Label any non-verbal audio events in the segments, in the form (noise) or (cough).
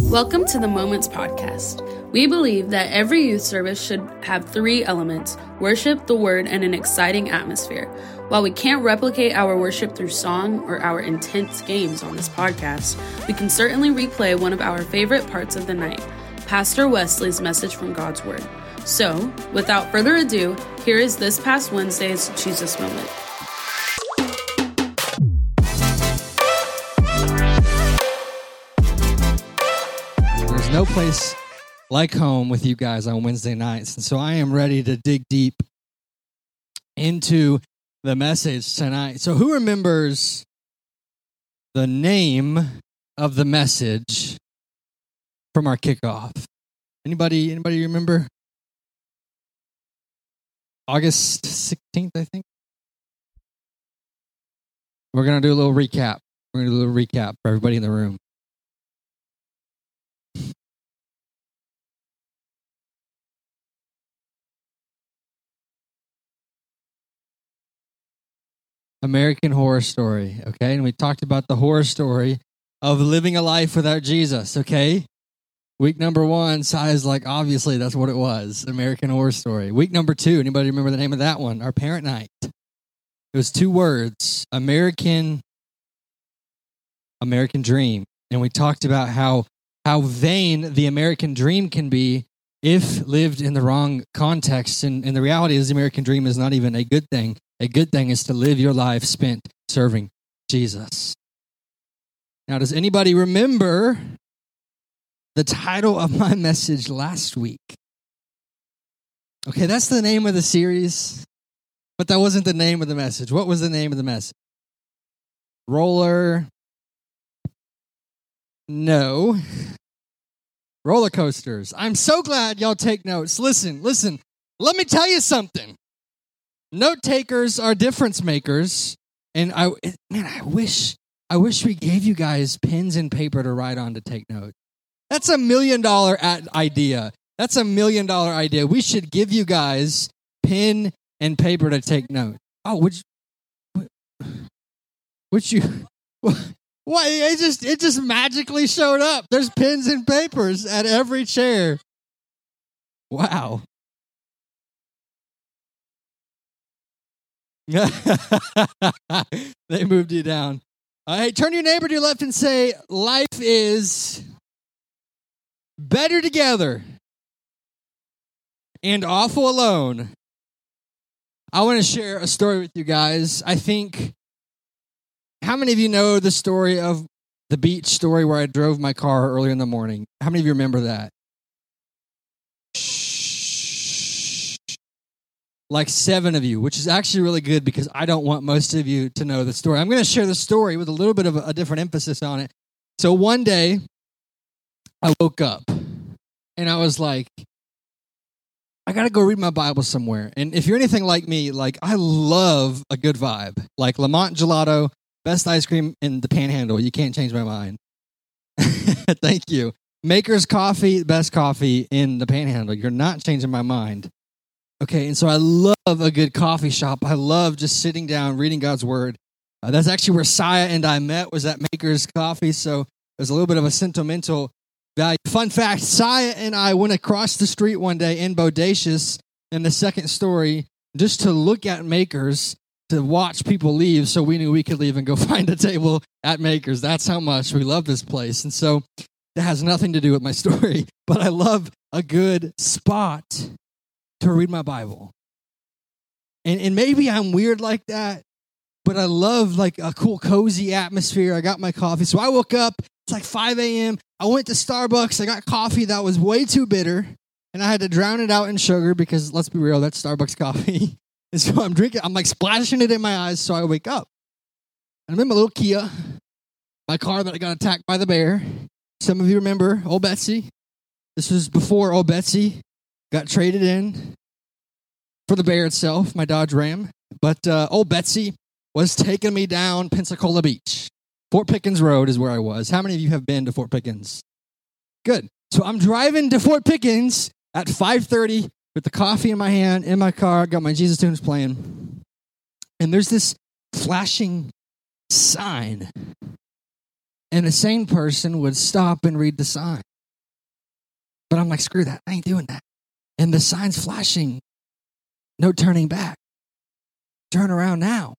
Welcome to the Moments Podcast. We believe that every youth service should have three elements worship, the word, and an exciting atmosphere. While we can't replicate our worship through song or our intense games on this podcast, we can certainly replay one of our favorite parts of the night Pastor Wesley's message from God's Word. So, without further ado, here is this past Wednesday's Jesus Moment. No place like home with you guys on Wednesday nights. And so I am ready to dig deep into the message tonight. So who remembers the name of the message from our kickoff? Anybody anybody remember? August 16th, I think. We're to do a little recap. We're to do a little recap for everybody in the room. American Horror Story, okay? And we talked about the horror story of living a life without Jesus, okay? Week number one, size like obviously that's what it was, American Horror Story. Week number two, anybody remember the name of that one? Our parent night. It was two words, American American Dream. And we talked about how how vain the American dream can be if lived in the wrong context. And, and the reality is the American dream is not even a good thing. A good thing is to live your life spent serving Jesus. Now, does anybody remember the title of my (laughs) message last week? Okay, that's the name of the series, but that wasn't the name of the message. What was the name of the message? Roller. No. (laughs) Roller coasters. I'm so glad y'all take notes. Listen, listen. Let me tell you something note takers are difference makers. And i man i wish i wish we gave you guys pens and paper to write on to take notes that's a million dollar idea. That's a million dollar idea. We should give you guys pen and paper to take notes oh would you would you (laughs) what it just it just magically showed up. There's pens and papers at every chair. Wow (laughs) they moved you down. Uh, hey, turn your neighbor to your left and say, Life is better together and awful alone. I want to share a story with you guys. I think, how many of you know the story of the beach story where I drove my car earlier in the morning? How many of you remember that? Like seven of you, which is actually really good because I don't want most of you to know the story. I'm going to share the story with a little bit of a, different emphasis on it. So one day, I woke up and I was like, I got to go read my Bible somewhere. And if you're anything like me, like I love a good vibe. Like Lamont Gelato, best ice cream in the panhandle. You can't change my mind. (laughs) Thank you. Maker's Coffee, best coffee in the panhandle. You're not changing my mind. Okay, and so I love a good coffee shop. I love just sitting down, reading God's word. Uh, that's actually where Saya and I met, was at Maker's Coffee. So there's a little bit of a sentimental value. Fun fact Saya and I went across the street one day in Bodacious in the second story just to look at Maker's to watch people leave so we knew we could leave and go (laughs) find a table at Maker's. That's how much we love this place. And so that has nothing to do with my story, (laughs) but I love a good spot to read my Bible. And, and maybe I'm weird like that, but I love like a cool, cozy atmosphere. I got my coffee. So I woke up, it's like 5 a.m. I went to Starbucks. I got coffee that was way too bitter, and I had to drown it out in sugar because let's be real, that's Starbucks (laughs) coffee. And so I'm drinking, I'm like splashing it in my eyes so I wake up. And I'm in my little Kia, my car that I got attacked by the bear. Some of you remember old Betsy. This was before old Betsy got traded in for the bear itself, my Dodge Ram. But uh, old Betsy was taking me down Pensacola Beach. Fort Pickens Road is where I was. How many of you have been to Fort Pickens? Good. So I'm driving to Fort Pickens at 5:30 with the coffee in my hand in my car, got my Jesus tunes playing. And there's this flashing sign. And a sane person would stop and read the sign. But I'm like, screw that. I ain't doing that. And the sign's flashing. No turning back. Turn around now.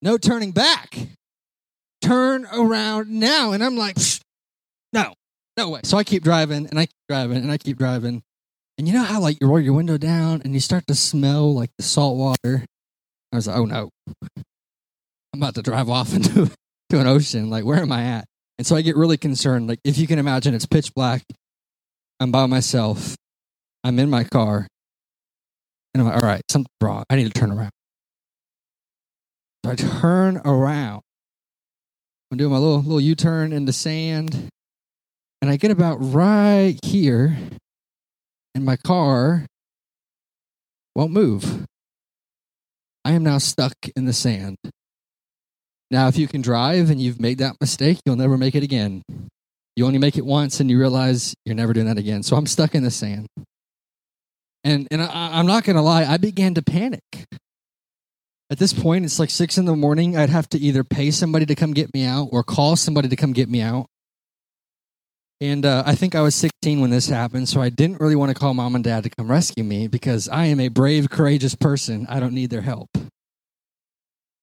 No turning back. Turn around now. And I'm like, no, no way. So I keep driving and I keep driving and I keep driving. And you know how like you roll your window down and you start to smell like the salt water? I was like, oh no. I'm about to drive off (laughs) into to an ocean. Like, where am I at? And so I get really concerned. Like, if you can imagine, it's pitch black. I'm by myself. I'm in my car. And I'm like, all right, something's wrong. I need to turn around. So I turn around. I'm doing my little little U-turn in the sand. And I get about right here, and my car won't move. I am now stuck in the sand. Now, if you can drive and you've made that mistake, you'll never make it again. You only make it once and you realize you're never doing that again. So I'm stuck in the sand. And, and I, I'm not going to lie, I began to panic. At this point, it's like six in the morning. I'd have to either pay somebody to come get me out or call somebody to come get me out. And uh, I think I was 16 when this happened, so I didn't really want to call mom and dad to come rescue me because I am a brave, courageous person. I don't need their help.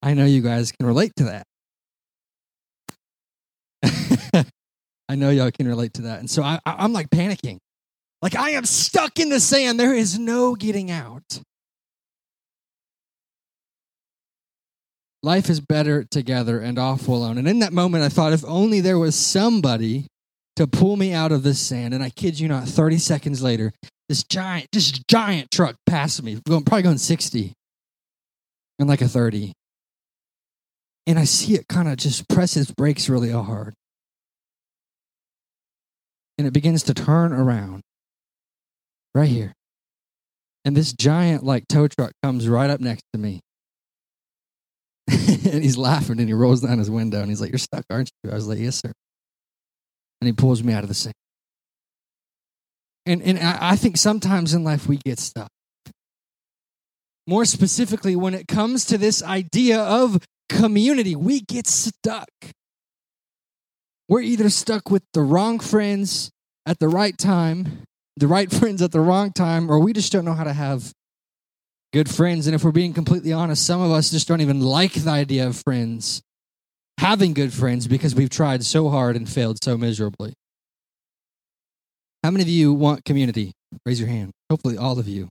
I know you guys can relate to that. I know y'all can relate to that. And so I, I'm like panicking. Like I am stuck in the sand. There is no getting out. Life is better together and awful alone. And in that moment, I thought if only there was somebody to pull me out of this sand. And I kid you not, 30 seconds later, this giant, this giant truck passed me, going, probably going 60 and like a 30 and I see it kind of just press its brakes really hard. And it begins to turn around right here. And this giant like tow truck comes right up next to me. (laughs) and he's laughing and he rolls down his window and he's like, You're stuck, aren't you? I was like, Yes, sir. And he pulls me out of the sand. And, and I think sometimes in life we get stuck. More specifically, when it comes to this idea of community, we get stuck. We're either stuck with the wrong friends at the right time, the right (laughs) friends at the wrong time, or we just don't know how to have good friends. And if we're being completely honest, some of us just don't even like the idea of friends, having good friends, because we've tried so hard and failed so miserably. How many of you want community? Raise your hand. Hopefully, all of you.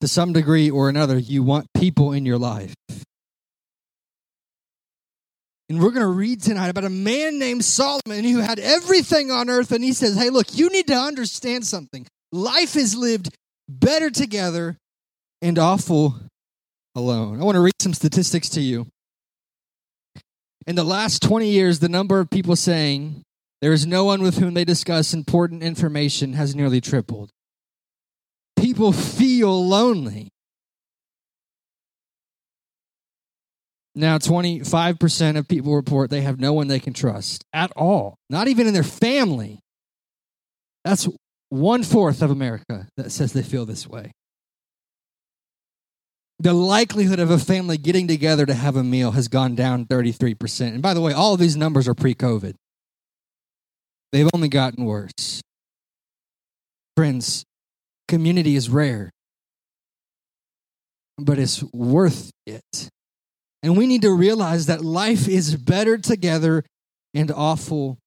To some degree or another, you want people in your life. And we're going to read tonight about a man named Solomon who had everything on earth. And he says, Hey, look, you need to understand something. Life is lived better together and awful alone. I want to read some statistics to you. In the last 20 years, the number of people saying there is no one with whom they discuss important information has nearly tripled. People feel lonely. Now, 25% of people report they have no one they can trust at all, not even in their family. That's one fourth of America that says they feel this way. The likelihood of a family getting together to have a meal has gone down 33%. And by the way, all of these numbers are pre COVID. They've only gotten worse. Friends, community is rare, but it's worth it. And we need to realize that life is better together and awful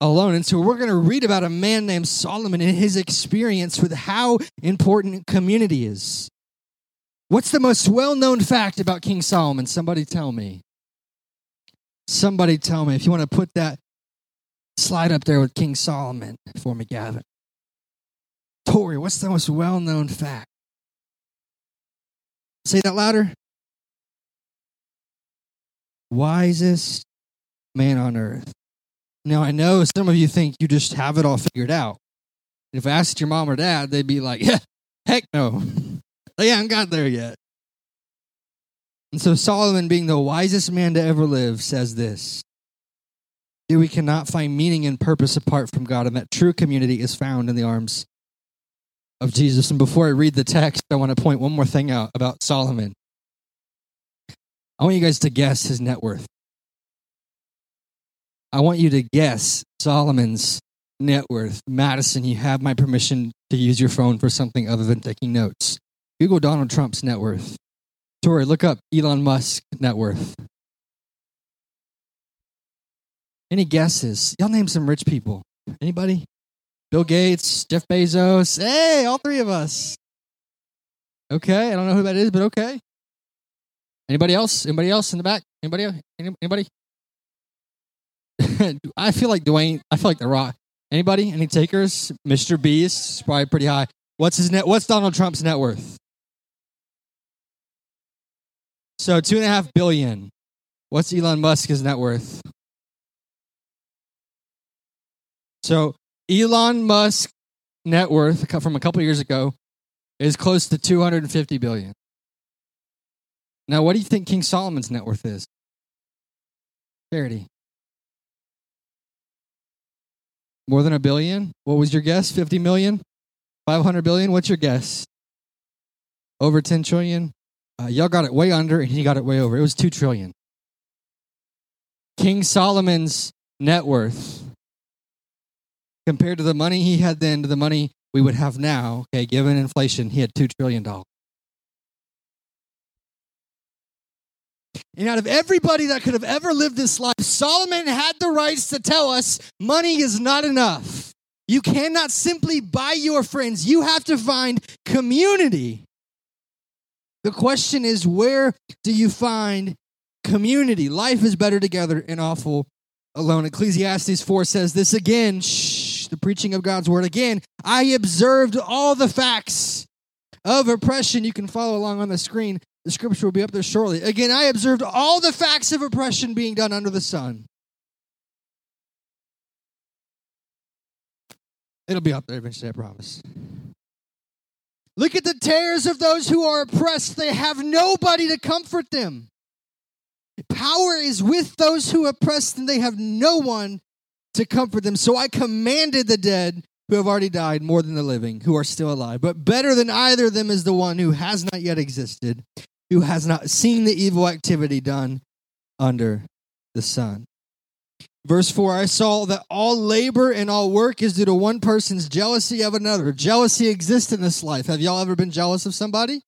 alone. And so we're going to read about a man named Solomon and his experience with how important community is. What's the most well known fact about King Solomon? Somebody tell me. Somebody tell me. If you want to put that slide up there with King Solomon for me, Gavin. Tori, what's the most well known fact? Say that louder wisest man on earth. Now, I know some of you think you just have it all figured out. If I asked your mom or dad, they'd be like, yeah, heck no. (laughs) they haven't got there yet. And so Solomon, being the wisest man to ever live, says this that we cannot find meaning and purpose apart from God, and that true community is found in the arms of Jesus. And before I read the text, I want to point one more thing out about Solomon. I want you guys to guess his net worth. I want you to guess Solomon's net worth. Madison, you have my permission to use your phone for something other than taking notes. Google Donald Trump's net worth. Tori, look up Elon Musk net worth. Any guesses? Y'all name some rich people. Anybody? Bill Gates, Jeff Bezos. Hey, all three of us. Okay, I don't know who that is, but okay. Anybody else? Anybody else in the back? Anybody? Anybody? (laughs) I feel like Dwayne. I feel like The Rock. Anybody? Any takers? Mr. Beast is probably pretty high. What's his net? What's Donald Trump's net worth? So two and a half billion. What's Elon Musk's net worth? So Elon Musk net worth from a couple years ago is close to 250 billion. Now, what do you think King Solomon's net worth is? Charity. More than a billion? What was your guess? 50 million? 500 billion? What's your guess? Over 10 trillion? Uh, y'all got it way under, and he got it way over. It was 2 trillion. King Solomon's net worth compared to the money he had then to the money we would have now, okay, given inflation, he had $2 trillion. And out of everybody that could have ever lived this life, Solomon had the rights to tell us money is not enough. You cannot simply buy your friends, you have to find community. The question is, where do you find community? Life is better together and awful alone. Ecclesiastes 4 says this again. Shh the preaching of God's word. Again, I observed all the facts of oppression. You can follow along on the screen. The scripture will be up there shortly. Again, I observed all the facts of oppression being done under the sun. It'll be up there eventually, I promise. Look at the tears of those who are oppressed. They have nobody to comfort them. Power is with those who oppress, and they have no one to comfort them. So I commanded the dead who have already died more than the living who are still alive. But better than either of them is the one who has not yet existed, who has not seen the evil activity done under the sun. Verse 4 I saw that all labor and all work is due to one person's jealousy of another. Jealousy exists in this life. Have y'all ever been jealous of somebody?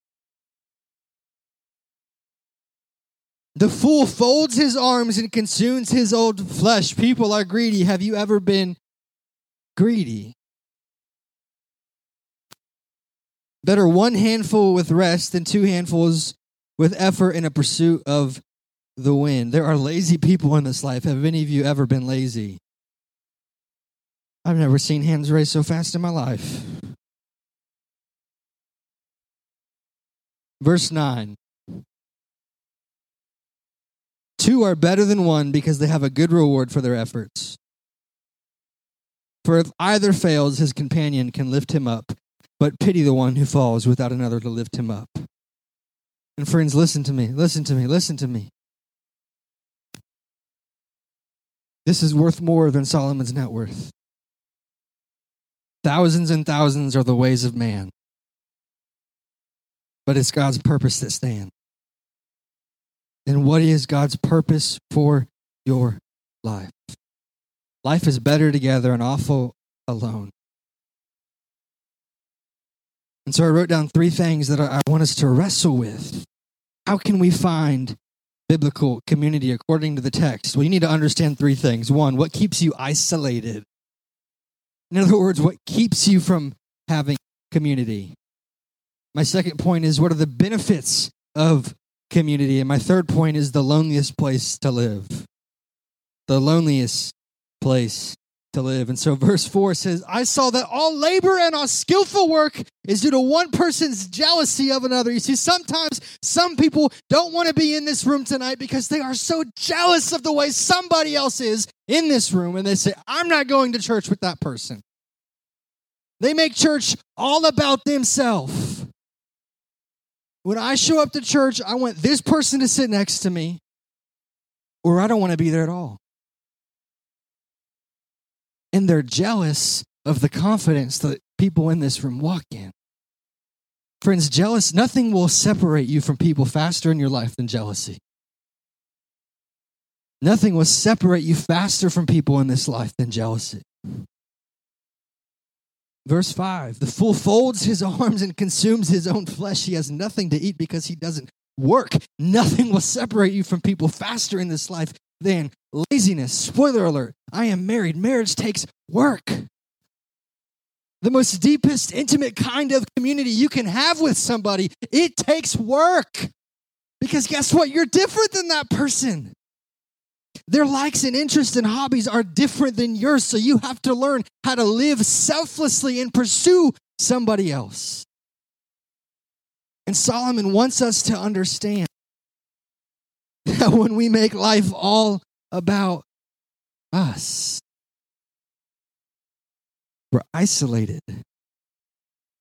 The fool folds his arms and consumes his old flesh. People are greedy. Have you ever been greedy? Better one handful with rest than two handfuls with effort in a pursuit of the wind. There are lazy people in this life. Have any of you ever been lazy? I've never seen hands raised so fast in my life. Verse 9 Two are better than one because they have a good reward for their efforts. For if either fails, his companion can lift him up, but pity the one who falls without another to lift him up. And friends, listen to me, listen to me, listen to me. This is worth more than Solomon's net worth. Thousands and thousands are the ways of man, but it's God's purpose that stands And what is God's purpose for your life? Life is better together and awful alone. And so I wrote down three things that I want us to wrestle with. How can we find biblical community according to the text? Well, you need to understand three things. One, what keeps you isolated? In other words, what keeps you from having community? My second point is what are the benefits of community. And my third point is the loneliest place to live. The loneliest place to live. And so verse 4 says, I saw that all labor and all skillful work is due to one person's jealousy of another. You see, sometimes some people don't want to be in this room tonight because they are so jealous of the way somebody else is in this room. And they say, I'm not going to church with that person. They make church all about themselves. When I show up to church, I want this person to sit next to me, or I don't want to be there at all. And they're jealous of the confidence that people in this room walk in. Friends, jealous, nothing will separate you from people faster in your life than jealousy. Nothing will separate you faster from people in this life than jealousy. Verse 5 The fool folds his arms and consumes his own flesh. He has nothing to eat because he doesn't work. Nothing will separate you from people faster in this life than laziness. Spoiler alert I am married. Marriage takes work. The most deepest, intimate kind of community you can have with somebody, it takes work. Because guess what? You're different than that person. Their likes and interests and hobbies are different than yours, so you have to learn how to live selflessly and pursue somebody else. And Solomon wants us to understand (laughs) when we make life all about us, we're isolated.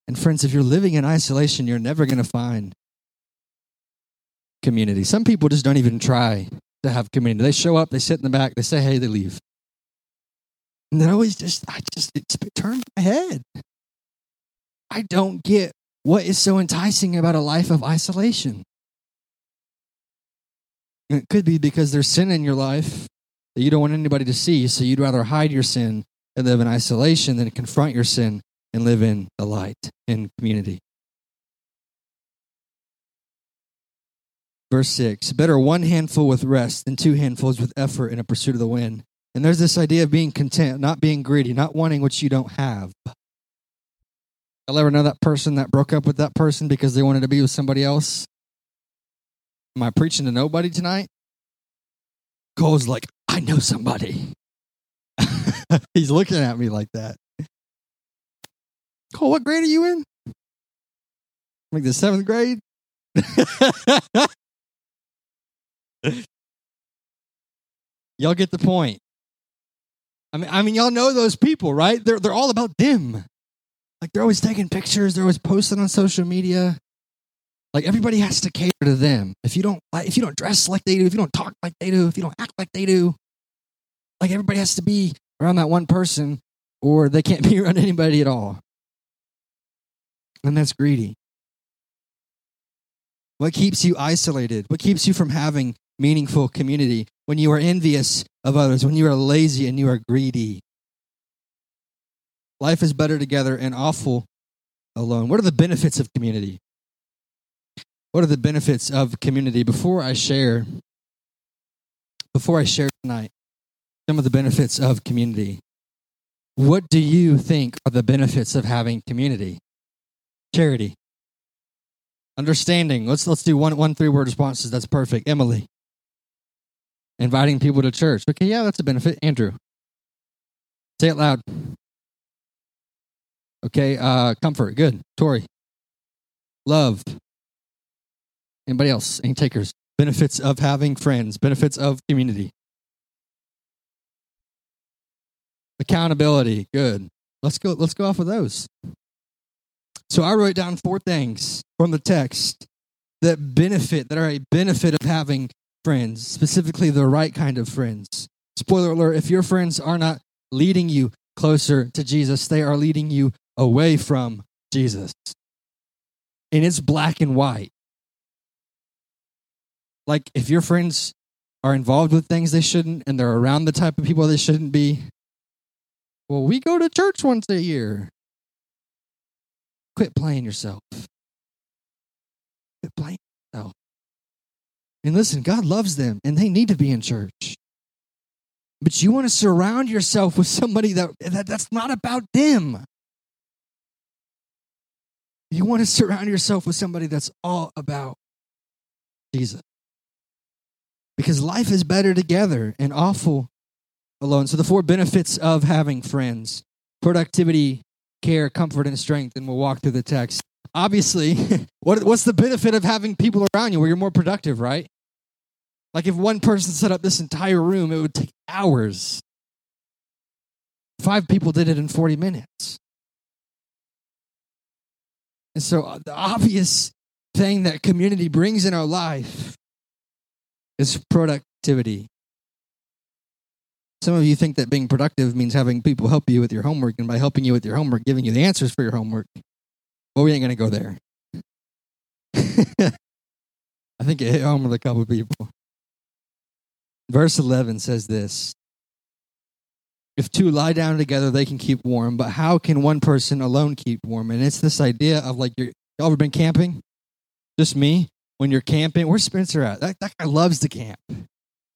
And friends, if you're living in isolation, you're never going to find community. Some people just don't even try to have community. They show up, they sit in the back, they say, hey, they leave. And then always just, I just, it's turned my head. I don't get what is so enticing about a life of isolation. It could be because there's sin in your life that you don't want anybody to see, so you'd rather hide your sin and live in isolation than confront your sin and live in the light in community. Verse 6 Better one handful with rest than two handfuls with effort in a pursuit of the wind. And there's this idea of being content, not being greedy, not wanting what you don't have. I'll ever know that person that broke up with that person because they wanted to be with somebody else? Am I preaching to nobody tonight? Cole's like, I know somebody. (laughs) He's looking at me like that. Cole, what grade are you in? Like the seventh grade? (laughs) y'all get the point. I mean, I mean, y'all know those people, right? They're they're all about them. Like they're always taking pictures, they're always posting on social media. Like everybody has to cater to them. If you don't, if you don't dress like they do, if you don't talk like they do, if you don't act like they do, like everybody has to be around that one person, or they can't (laughs) be around anybody at all. And that's greedy. What keeps you isolated? What keeps you from having meaningful community? When you are envious of others, when you are lazy and you are greedy. Life is better together and awful alone. What are the benefits of community? What are the benefits of community? Before I share, before I share tonight some of the benefits of community, what do you think are the benefits of having community? Charity. Understanding. Let's let's do one one three word responses. That's perfect. Emily. Inviting people to church. Okay, yeah, that's a benefit. Andrew. Say it loud. Okay, uh comfort. Good. Tori. Love. Anybody else? Any takers? Benefits of having friends, benefits of community. Accountability. Good. Let's go let's go off of those. So I wrote down four things from the text that benefit, that are a benefit of having friends, specifically the right kind of friends. Spoiler alert if your friends are not leading you closer to Jesus, they are leading you away from Jesus. And it's black and white. Like if your friends are involved with things they shouldn't and they're around the type of people they shouldn't be, well, we go to church once a year. Quit playing yourself. Quit playing yourself. And listen, God loves them and they need to be in church. But you want to surround yourself with somebody that, that that's not about them. You want to surround yourself with somebody that's all about Jesus. Because life is better together and awful alone. So, the four benefits of having friends productivity, care, comfort, and strength. And we'll walk through the text. Obviously, (laughs) what, what's the benefit of having people around you where you're more productive, right? Like if one person set up this entire room, it would take hours. Five people did it in 40 minutes. And so uh, the obvious thing that community brings in our life is productivity. Some of you think that being productive means having people help you with your homework, and by helping you with your homework, giving you the answers for your homework. Well, we ain't going to go there. (laughs) I think it hit home with a couple people. Verse 11 says this If two lie down together, they can keep warm, but how can one person alone keep warm? And it's this idea of like, you're, y'all ever been camping? Just me? When you're camping, where's Spencer at? That, that guy loves to camp.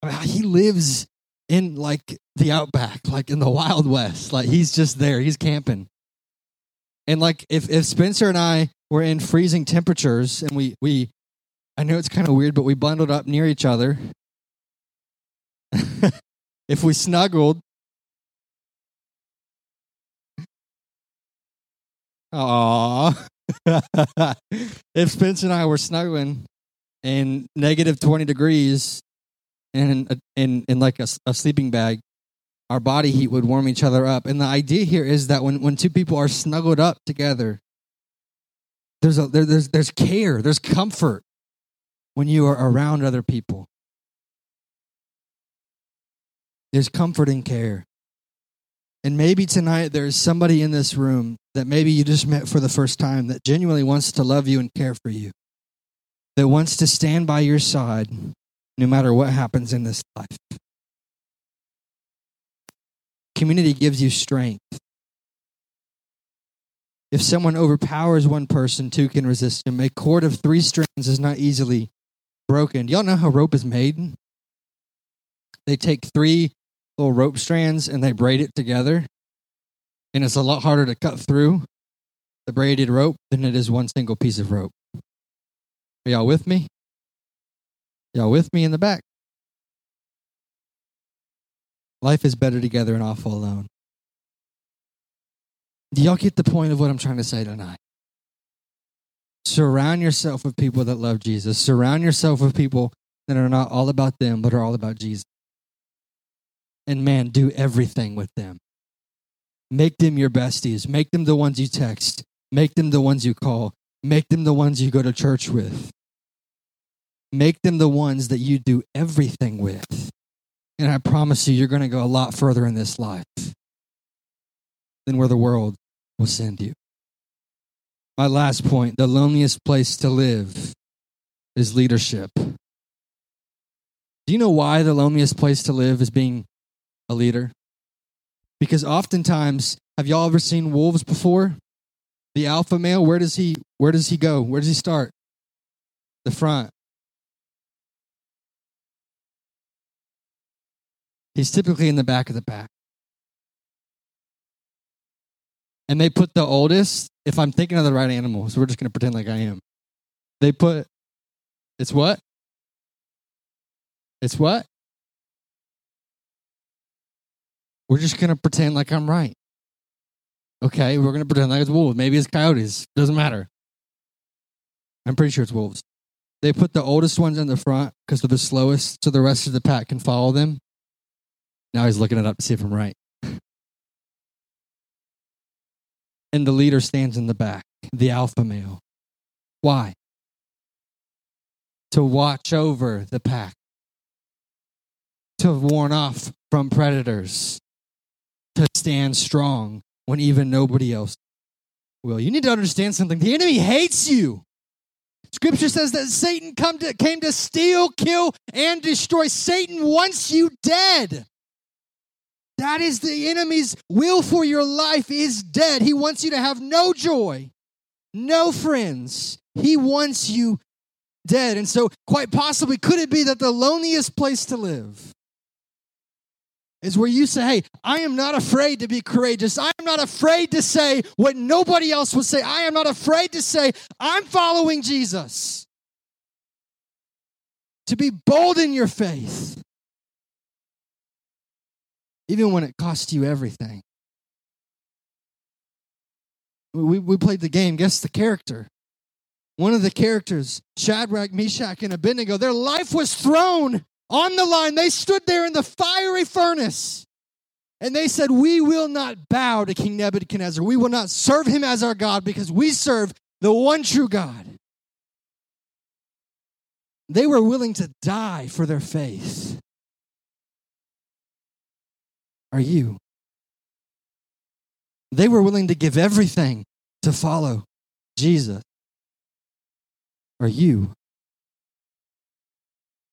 I mean, he lives in like the outback, like in the Wild West. Like he's just there, he's camping. And like if, if Spencer and I were in freezing temperatures and we, we I know it's kind of weird, but we bundled up near each other. (laughs) if we snuggled, Aww. (laughs) if Spencer and I were snuggling in negative 20 degrees in, in, in like a, a sleeping bag, our body heat would warm each other up. And the idea here is that when, when two people are snuggled up together, there's, a, there, there's, there's care, there's comfort when you are around other people. There's comfort and care. And maybe tonight there's somebody in this room that maybe you just met for the first time that genuinely wants to love you and care for you, that wants to stand by your side no matter what happens in this life. Community gives you strength. If someone overpowers one person, two can resist him. A cord of three strands is not easily broken. Do y'all know how rope is made? They take three little rope strands and they braid it together. And it's a lot harder to cut through the braided rope than it is one single piece of rope. Are y'all with me? Y'all with me in the back? Life is better together and awful alone. Do y'all get the point of what I'm trying to say tonight? Surround yourself with people that love Jesus. Surround yourself with people that are not all about them, but are all about Jesus. And man, do everything with them. Make them your besties. Make them the ones you text. Make them the ones you call. Make them the ones you go to church with. Make them the ones that you do everything with. And I promise you, you're going to go a lot further in this life than where the world will send you. My last point the loneliest place to live is leadership. Do you know why the loneliest place to live is being a leader? Because oftentimes, have y'all ever seen wolves before? The alpha male, where does he where does he go? Where does he start? The front. He's typically in the back of the pack. And they put the oldest, if I'm thinking of the right animal, so we're just going to pretend like I am. They put, it's what? It's what? We're just going to pretend like I'm right. Okay, we're to pretend like it's wolves. Maybe it's coyotes. Doesn't matter. I'm pretty sure it's wolves. They put the oldest ones in the front because they're the slowest, so the rest of the pack can follow them. Now he's looking it up to see if I'm right. (laughs) and the leader stands in the back, the alpha male. Why? To watch over the pack, to warn off from predators, to stand strong when even nobody else will. You need to understand something. The enemy hates you. Scripture says that Satan come to, came to steal, kill, and destroy. Satan wants you dead. That is the enemy's will for your life is dead. He wants you to have no joy, no friends. He wants you dead. And so, quite possibly, could it be that the loneliest place to live is where you say, Hey, I am not afraid to be courageous. I am not afraid to say what nobody else would say. I am not afraid to say, I'm following Jesus. To be bold in your faith, even when it costs you everything. We, we played the game, guess the character. One of the characters, Shadrach, Meshach, and Abednego, their life was thrown on the line. They stood there in the fiery furnace. And they said, We will not bow to King Nebuchadnezzar. We will not serve him as our God because we serve the one true God. They were willing to die for their faith. Are you? They were willing to give everything to follow Jesus. Are you?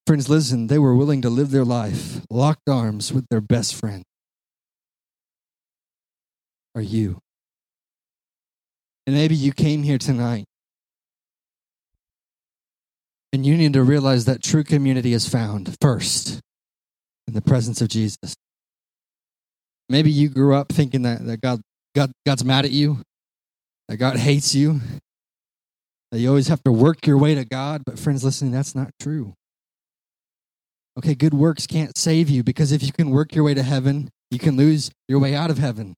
Friends, listen, they were willing to live their life locked arms with their best friend. Are you? And maybe you came here tonight and you need to realize that true community is found first in the presence of Jesus. Maybe you grew up thinking that, that God, God, God's mad at you, that God hates you, that you always have to work your way to God. But, friends, listening, that's not true. Okay, good works can't save you because if you can work your way to heaven, you can lose your way out of heaven.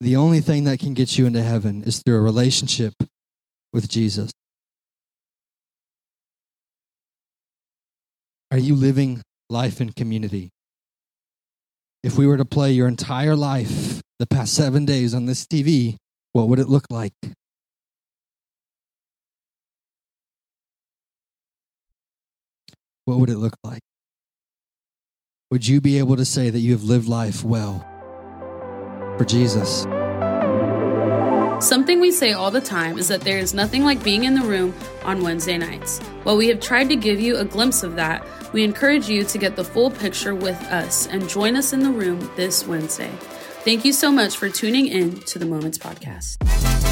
The only thing that can get you into heaven is through a relationship with Jesus. Are you living life in community? If we were to play your entire life, the past seven days on this TV, what would it look like? What would it look like? Would you be able to say that you have lived life well for Jesus? Something we say all the time is that there is nothing like being in the room on Wednesday nights. While we have tried to give you a glimpse of that, we encourage you to get the full picture with us and join us in the room this Wednesday. Thank you so much for tuning in to the Moments Podcast.